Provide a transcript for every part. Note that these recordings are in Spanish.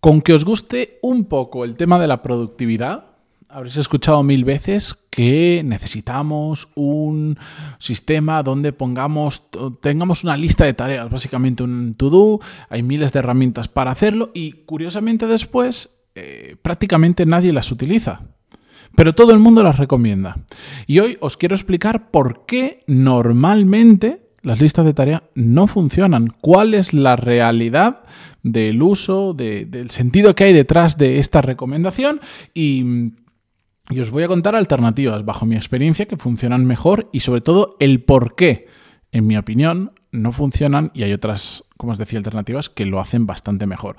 Con que os guste un poco el tema de la productividad, habréis escuchado mil veces que necesitamos un sistema donde pongamos, tengamos una lista de tareas, básicamente un to-do, hay miles de herramientas para hacerlo y curiosamente después eh, prácticamente nadie las utiliza. Pero todo el mundo las recomienda. Y hoy os quiero explicar por qué normalmente las listas de tarea no funcionan. ¿Cuál es la realidad del uso, del sentido que hay detrás de esta recomendación? Y, y, os voy a contar alternativas, bajo mi experiencia, que funcionan mejor y sobre todo el por qué, en mi opinión, no funcionan y hay otras, como os decía, alternativas que lo hacen bastante mejor.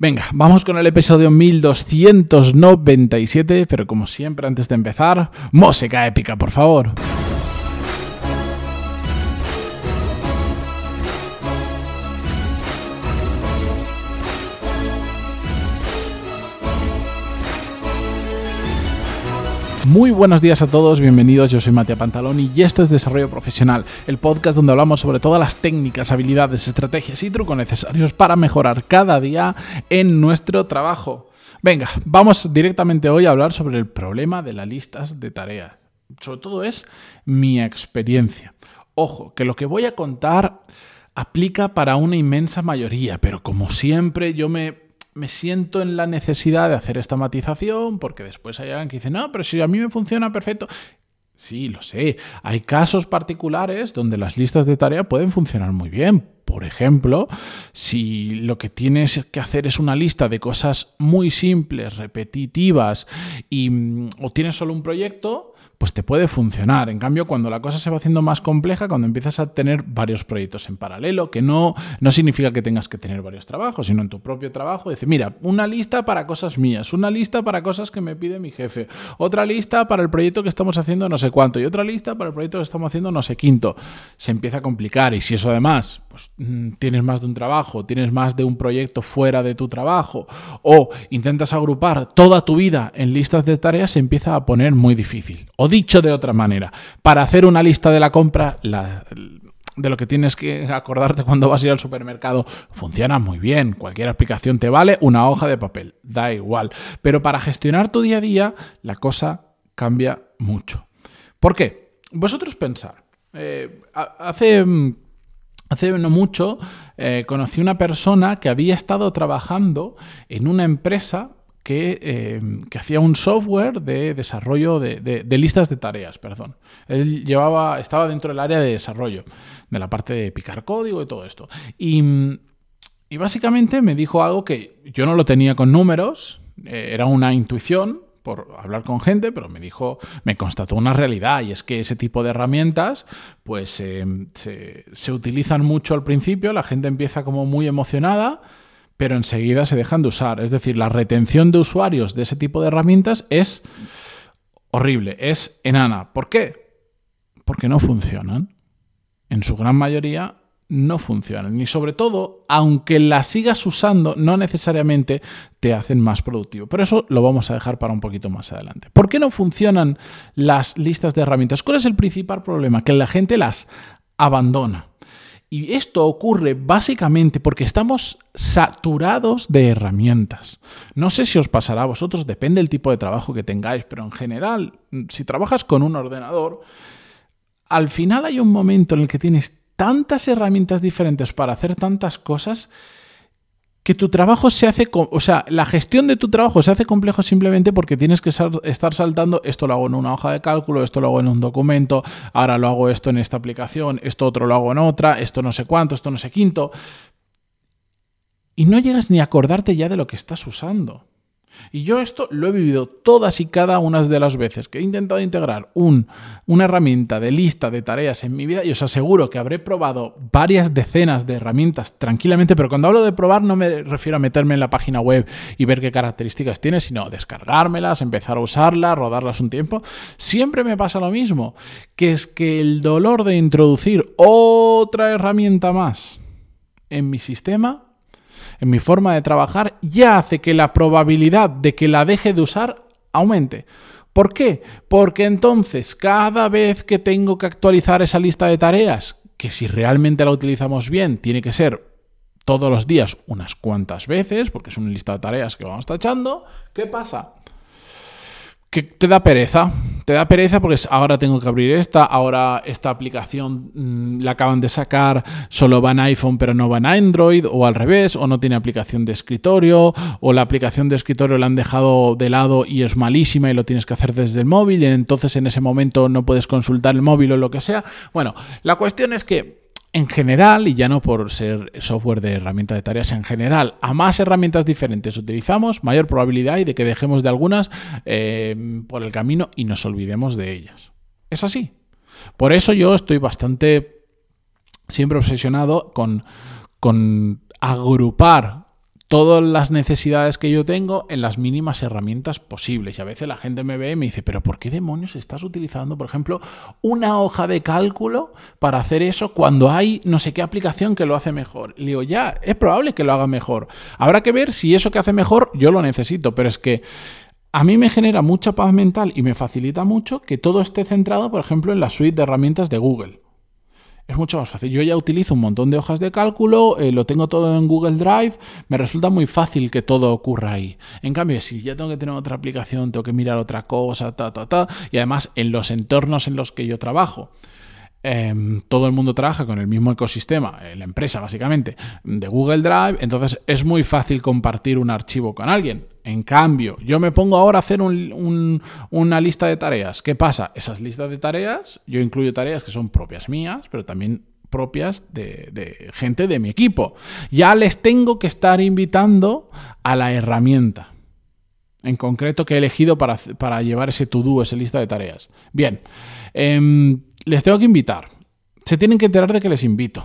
Venga, vamos con el episodio 1297, pero como siempre antes de empezar, música épica, por favor. Muy buenos días a todos, bienvenidos, yo soy Matías Pantaloni y esto es Desarrollo Profesional, el podcast donde hablamos sobre todas las técnicas, habilidades, estrategias y trucos necesarios para mejorar cada día en nuestro trabajo. Venga, vamos directamente hoy a hablar sobre el problema de las listas de tareas. Sobre todo es mi experiencia. Ojo, que lo que voy a contar aplica para una inmensa mayoría, pero como siempre yo me me siento en la necesidad de hacer esta matización porque después hay alguien que dice, no, pero si a mí me funciona perfecto. Sí, lo sé. Hay casos particulares donde las listas de tarea pueden funcionar muy bien. Por ejemplo, si lo que tienes que hacer es una lista de cosas muy simples, repetitivas, y, mm, o tienes solo un proyecto, pues te puede funcionar. En cambio, cuando la cosa se va haciendo más compleja, cuando empiezas a tener varios proyectos en paralelo, que no, no significa que tengas que tener varios trabajos, sino en tu propio trabajo, dice, mira, una lista para cosas mías, una lista para cosas que me pide mi jefe, otra lista para el proyecto que estamos haciendo no sé cuánto y otra lista para el proyecto que estamos haciendo no sé quinto. Se empieza a complicar y si eso además pues, mm, tienes más de un trabajo, tienes más de un proyecto fuera de tu trabajo o intentas agrupar toda tu vida en listas de tareas, se empieza a poner muy difícil dicho de otra manera, para hacer una lista de la compra, de lo que tienes que acordarte cuando vas a ir al supermercado, funciona muy bien. Cualquier aplicación te vale una hoja de papel, da igual. Pero para gestionar tu día a día, la cosa cambia mucho. ¿Por qué? Vosotros pensar. Eh, hace... No mucho eh, conocí una persona que había estado trabajando en una empresa eh, que, hacía un software de desarrollo de, listas de tareas, perdón. Él llevaba, estaba dentro del área de desarrollo, de la parte de picar código y todo esto. Y, básicamente me dijo algo que yo no lo tenía con números, eh, era una intuición, por hablar con gente, pero me dijo, me constató una realidad y es que ese tipo de herramientas pues eh, se, se, utilizan mucho al principio, la gente empieza como muy emocionada, pero enseguida se dejan de usar. Es decir, la retención de usuarios de ese tipo de herramientas es horrible, es enana. ¿Por qué? Porque no funcionan. En su gran mayoría no funcionan. Y sobre todo, aunque las sigas usando, no necesariamente te hacen más productivo. Pero eso lo vamos a dejar para un poquito más adelante. ¿Por qué no funcionan las listas de herramientas? ¿Cuál es el principal problema? Que la gente las abandona. Y esto ocurre básicamente porque estamos saturados de herramientas. No sé si os pasará a vosotros, depende del tipo de trabajo que tengáis, pero en general, si trabajas con un ordenador, al final hay un momento en el que tienes tantas herramientas diferentes para hacer tantas cosas que tu trabajo se hace, o sea, la gestión de tu trabajo se hace complejo simplemente porque tienes que estar saltando, esto lo hago en una hoja de cálculo, esto lo hago en un documento, ahora lo hago esto en esta aplicación, esto otro lo hago en otra, esto no sé cuánto, esto no sé quinto. Y no llegas ni a acordarte ya de lo que estás usando. Y yo esto lo he vivido todas y cada una de las veces que he intentado integrar un, una herramienta de lista de tareas en mi vida y os aseguro que habré probado varias decenas de herramientas tranquilamente, pero cuando hablo de probar no me refiero a meterme en la página web y ver qué características tiene, sino descargármelas, empezar a usarlas, rodarlas un tiempo. Siempre me pasa lo mismo, que es que el dolor de introducir otra herramienta más en mi sistema en mi forma de trabajar, ya hace que la probabilidad de que la deje de usar aumente. ¿Por qué? Porque entonces cada vez que tengo que actualizar esa lista de tareas, que si realmente la utilizamos bien tiene que ser todos los días unas cuantas veces, porque es un listado de tareas que vamos tachando, ¿qué pasa? Que te da pereza. Te da pereza porque ahora tengo que abrir esta, ahora esta aplicación mm, la acaban de sacar, solo va en iPhone pero no va en Android, o al revés, o no tiene aplicación de escritorio, o la aplicación de escritorio la han dejado de lado y es malísima y lo tienes que hacer desde el móvil, y entonces en ese momento no puedes consultar el móvil o lo que sea. Bueno, la cuestión es que en general, y ya no por ser software de herramienta de tareas, en general, a más herramientas diferentes utilizamos, mayor probabilidad hay de que dejemos de algunas eh, por el camino y nos olvidemos de ellas. Es así. Por eso yo estoy bastante siempre obsesionado con, con agrupar todas las necesidades que yo tengo en las mínimas herramientas posibles. Y a veces la gente me ve y me dice, pero ¿por qué demonios estás utilizando, por ejemplo, una hoja de cálculo para hacer eso cuando hay no sé qué aplicación que lo hace mejor? Le digo, ya, es probable que lo haga mejor. Habrá que ver si eso que hace mejor yo lo necesito, pero es que... A mí me genera mucha paz mental y me facilita mucho que todo esté centrado, por ejemplo, en la suite de herramientas de Google es mucho más fácil. Yo ya utilizo un montón de hojas de cálculo, eh, lo tengo todo en Google Drive, me resulta muy fácil que todo ocurra ahí. En cambio, si ya tengo que tener otra aplicación, tengo que mirar otra cosa, ta, ta, ta, y además en los entornos en los que yo trabajo, Em, todo el mundo trabaja con el mismo ecosistema, la empresa básicamente, de Google Drive, entonces es muy fácil compartir un archivo con alguien. En cambio, yo me pongo ahora a hacer una lista de tareas. ¿Qué pasa? Esas listas de tareas, yo incluyo tareas que son propias mías, pero también propias de, gente de mi equipo. Ya les tengo que estar invitando a la herramienta en concreto que he elegido para, para llevar ese to-do, esa lista de tareas. Bien, em, les tengo que invitar. Se tienen que enterar de que les invito.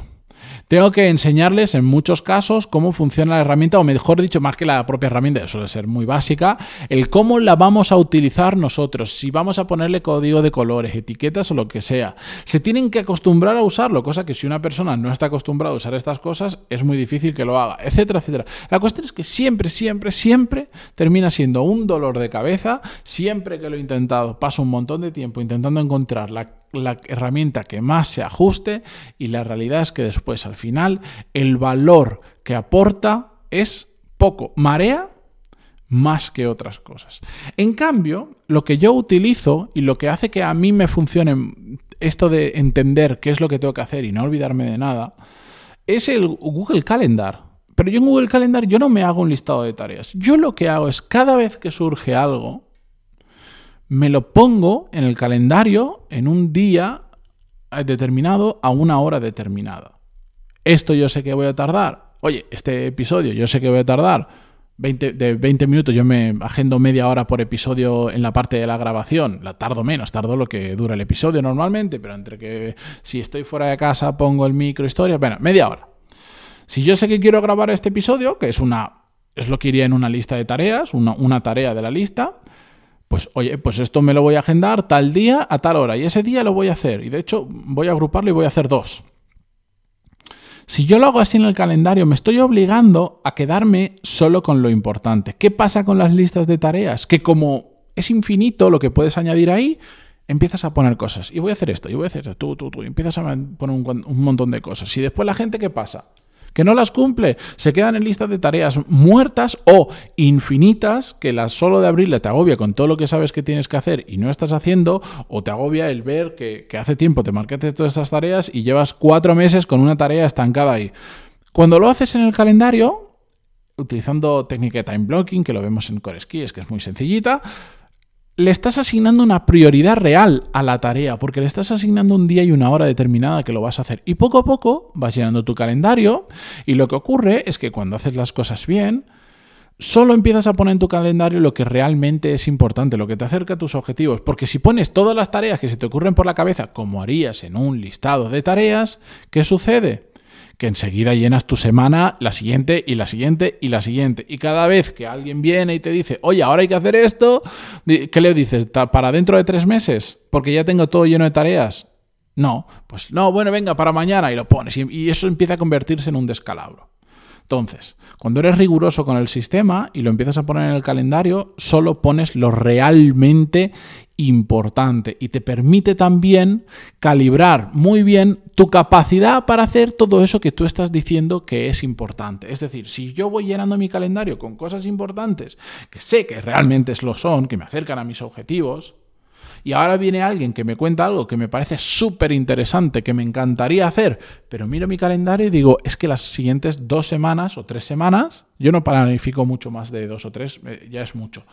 Tengo que enseñarles en muchos casos cómo funciona la herramienta, o mejor dicho, más que la propia herramienta, suele ser muy básica, el cómo la vamos a utilizar nosotros, si vamos a ponerle código de colores, etiquetas o lo que sea. Se tienen que acostumbrar a usarlo, cosa que si una persona no está acostumbrada a usar estas cosas, es muy difícil que lo haga, etcétera, etcétera. La cuestión es que siempre, siempre, siempre termina siendo un dolor de cabeza, siempre que lo he intentado, paso un montón de tiempo intentando encontrar la la herramienta que más se ajuste y la realidad es que después al final el valor que aporta es poco, marea más que otras cosas. En cambio, lo que yo utilizo y lo que hace que a mí me funcione esto de entender qué es lo que tengo que hacer y no olvidarme de nada, es el Google Calendar. Pero yo en Google Calendar yo no me hago un listado de tareas. Yo lo que hago es cada vez que surge algo, me lo pongo en el calendario en un día determinado a una hora determinada. Esto yo sé que voy a tardar. Oye, este episodio yo sé que voy a tardar 20, de 20 minutos. Yo me agendo media hora por episodio en la parte de la grabación. La tardo menos, tardo lo que dura el episodio normalmente, pero entre que si estoy fuera de casa pongo el micro historia, bueno, media hora. Si yo sé que quiero grabar este episodio, que es una es lo que iría en una lista de tareas, una, una tarea de la lista, pues oye, pues esto me lo voy a agendar tal día a tal hora y ese día lo voy a hacer y de hecho voy a agruparlo y voy a hacer dos. Si yo lo hago así en el calendario, me estoy obligando a quedarme solo con lo importante. ¿Qué pasa con las listas de tareas? Que como es infinito lo que puedes añadir ahí, empiezas a poner cosas. Y voy a hacer esto, y voy a hacer esto, tú, tú, tú. Y empiezas a poner un, un montón de cosas. Y después la gente, ¿qué pasa? Que no las cumple, se quedan en listas de tareas muertas o infinitas que las solo de abrirle te agobia con todo lo que sabes que tienes que hacer y no estás haciendo, o te agobia el ver que, hace tiempo te marcaste todas estas tareas y llevas cuatro meses con una tarea estancada ahí. Cuando lo haces en el calendario, utilizando técnica de time blocking, que lo vemos en Core es que es muy sencillita, le estás asignando una prioridad real a la tarea, porque le estás asignando un día y una hora determinada que lo vas a hacer. Y poco a poco vas llenando tu calendario y lo que ocurre es que cuando haces las cosas bien, solo empiezas a poner en tu calendario lo que realmente es importante, lo que te acerca a tus objetivos. Porque si pones todas las tareas que se te ocurren por la cabeza, como harías en un listado de tareas, ¿qué sucede? Que enseguida llenas tu semana, la siguiente y la siguiente y la siguiente. Y cada vez que alguien viene y te dice, oye, ahora hay que hacer esto, ¿qué le dices? ¿Para dentro de tres meses? Porque ya tengo todo lleno de tareas. No, pues no, bueno, venga, para mañana y lo pones. Y, eso empieza a convertirse en un descalabro. Entonces, cuando eres riguroso con el sistema y lo empiezas a poner en el calendario, solo pones lo realmente importante y te permite también calibrar muy bien tu capacidad para hacer todo eso que tú estás diciendo que es importante. Es decir, si yo voy llenando mi calendario con cosas importantes que sé que realmente lo son, que me acercan a mis objetivos, y ahora viene alguien que me cuenta algo que me parece súper interesante, que me encantaría hacer, pero miro mi calendario y digo, es que las siguientes dos semanas o tres semanas, yo no planifico mucho más de dos o tres, eh, ya es mucho,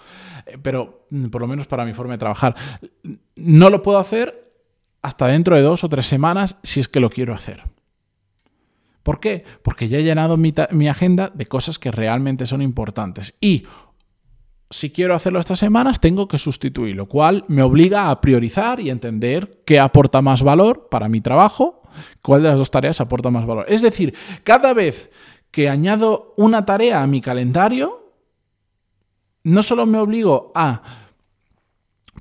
eh, pero mm, por lo menos para mi forma de trabajar, no lo puedo hacer hasta dentro de dos o tres semanas si es que lo quiero hacer. ¿Por qué? Porque ya he llenado mi, mi agenda de cosas que realmente son importantes. Y si quiero hacerlo estas semanas, tengo que sustituir, lo cual me obliga a priorizar y entender qué aporta más valor para mi trabajo, cuál de las dos tareas aporta más valor. Es decir, cada vez que añado una tarea a mi calendario, no solo me obligo a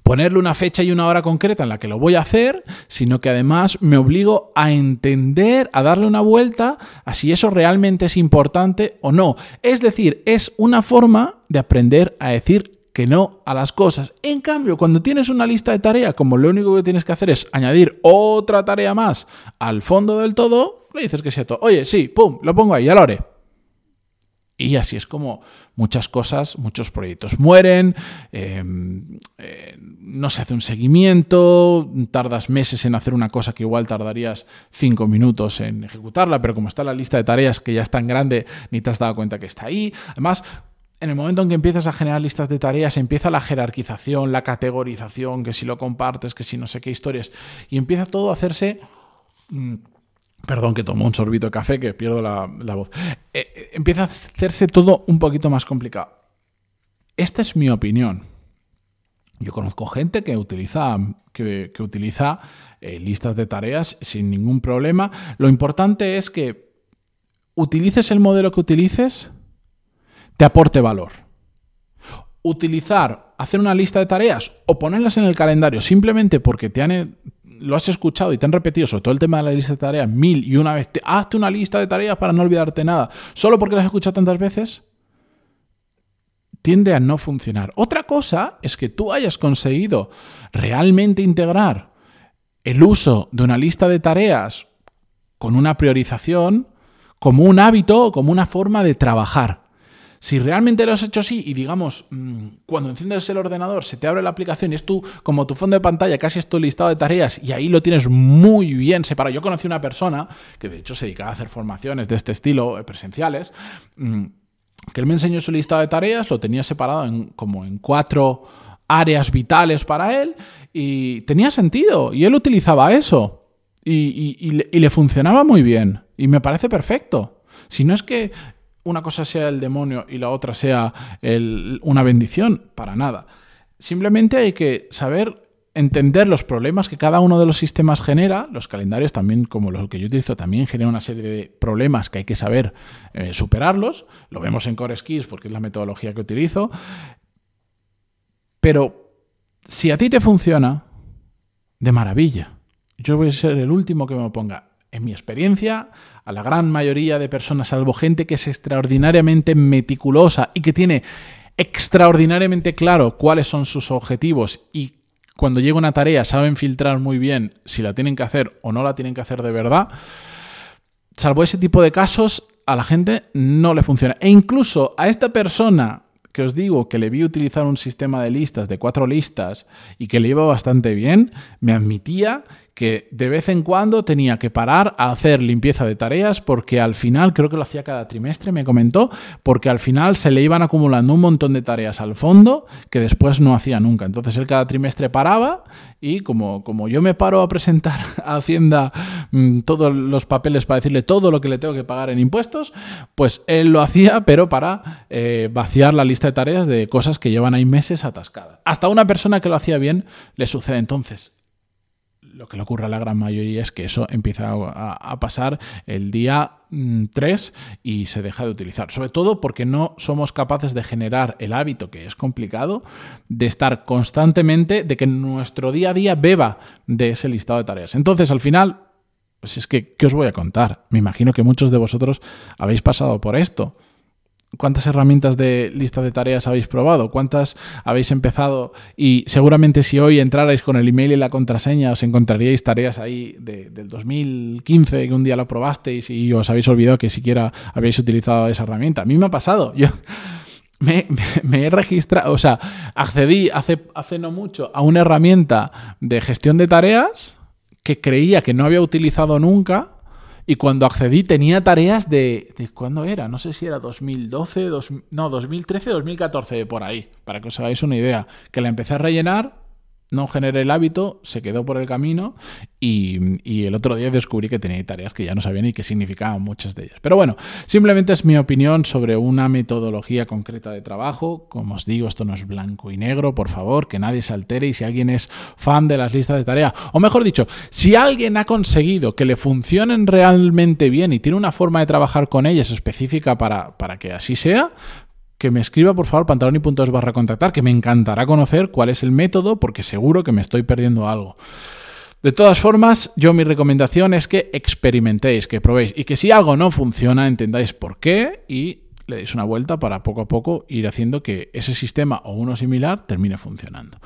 ponerle una fecha y una hora concreta en la que lo voy a hacer, sino que además me obligo a entender, a darle una vuelta a si eso realmente es importante o no. Es decir, es una forma de aprender a decir que no a las cosas. En cambio, cuando tienes una lista de tareas, como lo único que tienes que hacer es añadir otra tarea más al fondo del todo, le dices que sea todo. Oye, sí, pum, lo pongo ahí, ya lo haré. Y así es como muchas cosas, muchos proyectos mueren, em, eh, no se hace un seguimiento, tardas meses en hacer una cosa que igual tardarías cinco minutos en ejecutarla, pero como está la lista de tareas que ya es tan grande, ni te has dado cuenta que está ahí. Además, en el momento en que empiezas a generar listas de tareas, empieza la jerarquización, la categorización, que si lo compartes, que si no sé qué historias, y empieza todo a hacerse... Mm, Perdón que tomo un sorbito de café que pierdo la, voz. Eh, eh, empieza a hacerse todo un poquito más complicado. Esta es mi opinión. Yo conozco gente que utiliza, que, utiliza eh, listas de tareas sin ningún problema. Lo importante es que utilices el modelo que utilices, te aporte valor. Utilizar, hacer una lista de tareas o ponerlas en el calendario simplemente porque te han, lo has escuchado y te han repetido, sobre todo el tema de la lista de tareas, mil y una vez, te, hazte una lista de tareas para no olvidarte nada, solo porque lo has escuchado tantas veces, tiende a no funcionar. Otra cosa es que tú hayas conseguido realmente integrar el uso de una lista de tareas con una priorización como un hábito o como una forma de trabajar. Si realmente lo has hecho así y digamos, mm, cuando enciendes el ordenador se te abre la aplicación y es tú, como tu fondo de pantalla, casi es tu listado de tareas y ahí lo tienes muy bien separado. Yo conocí una persona que de hecho se dedicaba a hacer formaciones de este estilo, eh, presenciales, mm, que él me enseñó su listado de tareas, lo tenía separado en, como en cuatro áreas vitales para él y tenía sentido y él utilizaba eso y, y le funcionaba muy bien y me parece perfecto. Si no es que una cosa sea el demonio y la otra sea una bendición, para nada. Simplemente hay que saber entender los problemas que cada uno de los sistemas genera. Los calendarios también, como los que yo utilizo, también generan una serie de problemas que hay que saber eh, superarlos. Lo vemos en Core Skills porque es la metodología que utilizo. Pero si a ti te funciona, de maravilla. Yo voy a ser el último que me oponga en mi experiencia, a la gran mayoría de personas, salvo gente que es extraordinariamente meticulosa y que tiene extraordinariamente claro cuáles son sus objetivos y cuando llega una tarea saben filtrar muy bien si la tienen que hacer o no la tienen que hacer de verdad, salvo ese tipo de casos, a la gente no le funciona. E incluso a esta persona que os digo que le vi utilizar un sistema de listas, de cuatro listas, y que le iba bastante bien, me admitía que de vez en cuando tenía que parar a hacer limpieza de tareas porque al final, creo que lo hacía cada trimestre, me comentó, porque al final se le iban acumulando un montón de tareas al fondo que después no hacía nunca. Entonces él cada trimestre paraba y como, como yo me paro a presentar a Hacienda mm, todos los papeles para decirle todo lo que le tengo que pagar en impuestos, pues él lo hacía, pero para eh, vaciar la lista de tareas de cosas que llevan ahí meses atascadas. Hasta una persona que lo hacía bien le sucede entonces lo que le ocurre a la gran mayoría es que eso empieza a, pasar el día 3 mm, y se deja de utilizar. Sobre todo porque no somos capaces de generar el hábito, que es complicado, de estar constantemente, de que nuestro día a día beba de ese listado de tareas. Entonces, al final, Pues es que, ¿qué os voy a contar? Me imagino que muchos de vosotros habéis pasado por esto. ¿Cuántas herramientas de lista de tareas habéis probado? ¿Cuántas habéis empezado? Y seguramente si hoy entrarais con el email y la contraseña os encontraríais tareas ahí del 2015 que un día lo probasteis y os habéis olvidado que siquiera habéis utilizado esa herramienta. A mí me ha pasado. Yo me, he registrado, o sea, accedí hace, hace no mucho a una herramienta de gestión de tareas que creía que no había utilizado nunca y cuando accedí tenía tareas de, de ¿Cuándo era? No sé si era 2012, no, 2013, 2014, por ahí, para que os hagáis una idea. Que la empecé a rellenar no generé el hábito, se quedó por el camino y, el otro día descubrí que tenía tareas que ya no sabía ni qué significaban muchas de ellas. Pero bueno, simplemente es mi opinión sobre una metodología concreta de trabajo. Como os digo, esto no es blanco y negro, por favor, que nadie se altere y si alguien es fan de las listas de tareas, o mejor dicho, si alguien ha conseguido que le funcionen realmente bien y tiene una forma de trabajar con ellas específica para, para que así sea, que me escriba por favor pantaloni.es barra contactar, que me encantará conocer cuál es el método, porque seguro que me estoy perdiendo algo. De todas formas, yo mi recomendación es que experimentéis, que probéis y que si algo no funciona, entendáis por qué y le deis una vuelta para poco a poco ir haciendo que ese sistema o uno similar termine funcionando.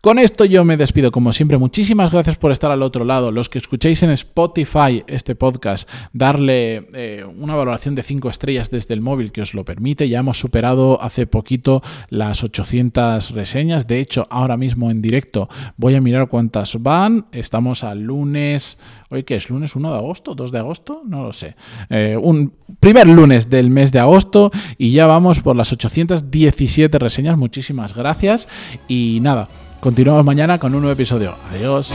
Con esto yo me despido como siempre. Muchísimas gracias por estar al otro lado. Los que escuchéis en Spotify este podcast, darle eh, una valoración de 5 estrellas desde el móvil que os lo permite. Ya hemos superado hace poquito las 800 reseñas. De hecho, ahora mismo en directo voy a mirar cuántas van. Estamos al lunes. ¿Hoy qué es? ¿Lunes 1 de agosto? ¿2 de agosto? No lo sé. Eh, un primer lunes del mes de agosto y ya vamos por las 817 reseñas. Muchísimas gracias. Y nada. Continuamos mañana con un nuevo episodio. Adiós.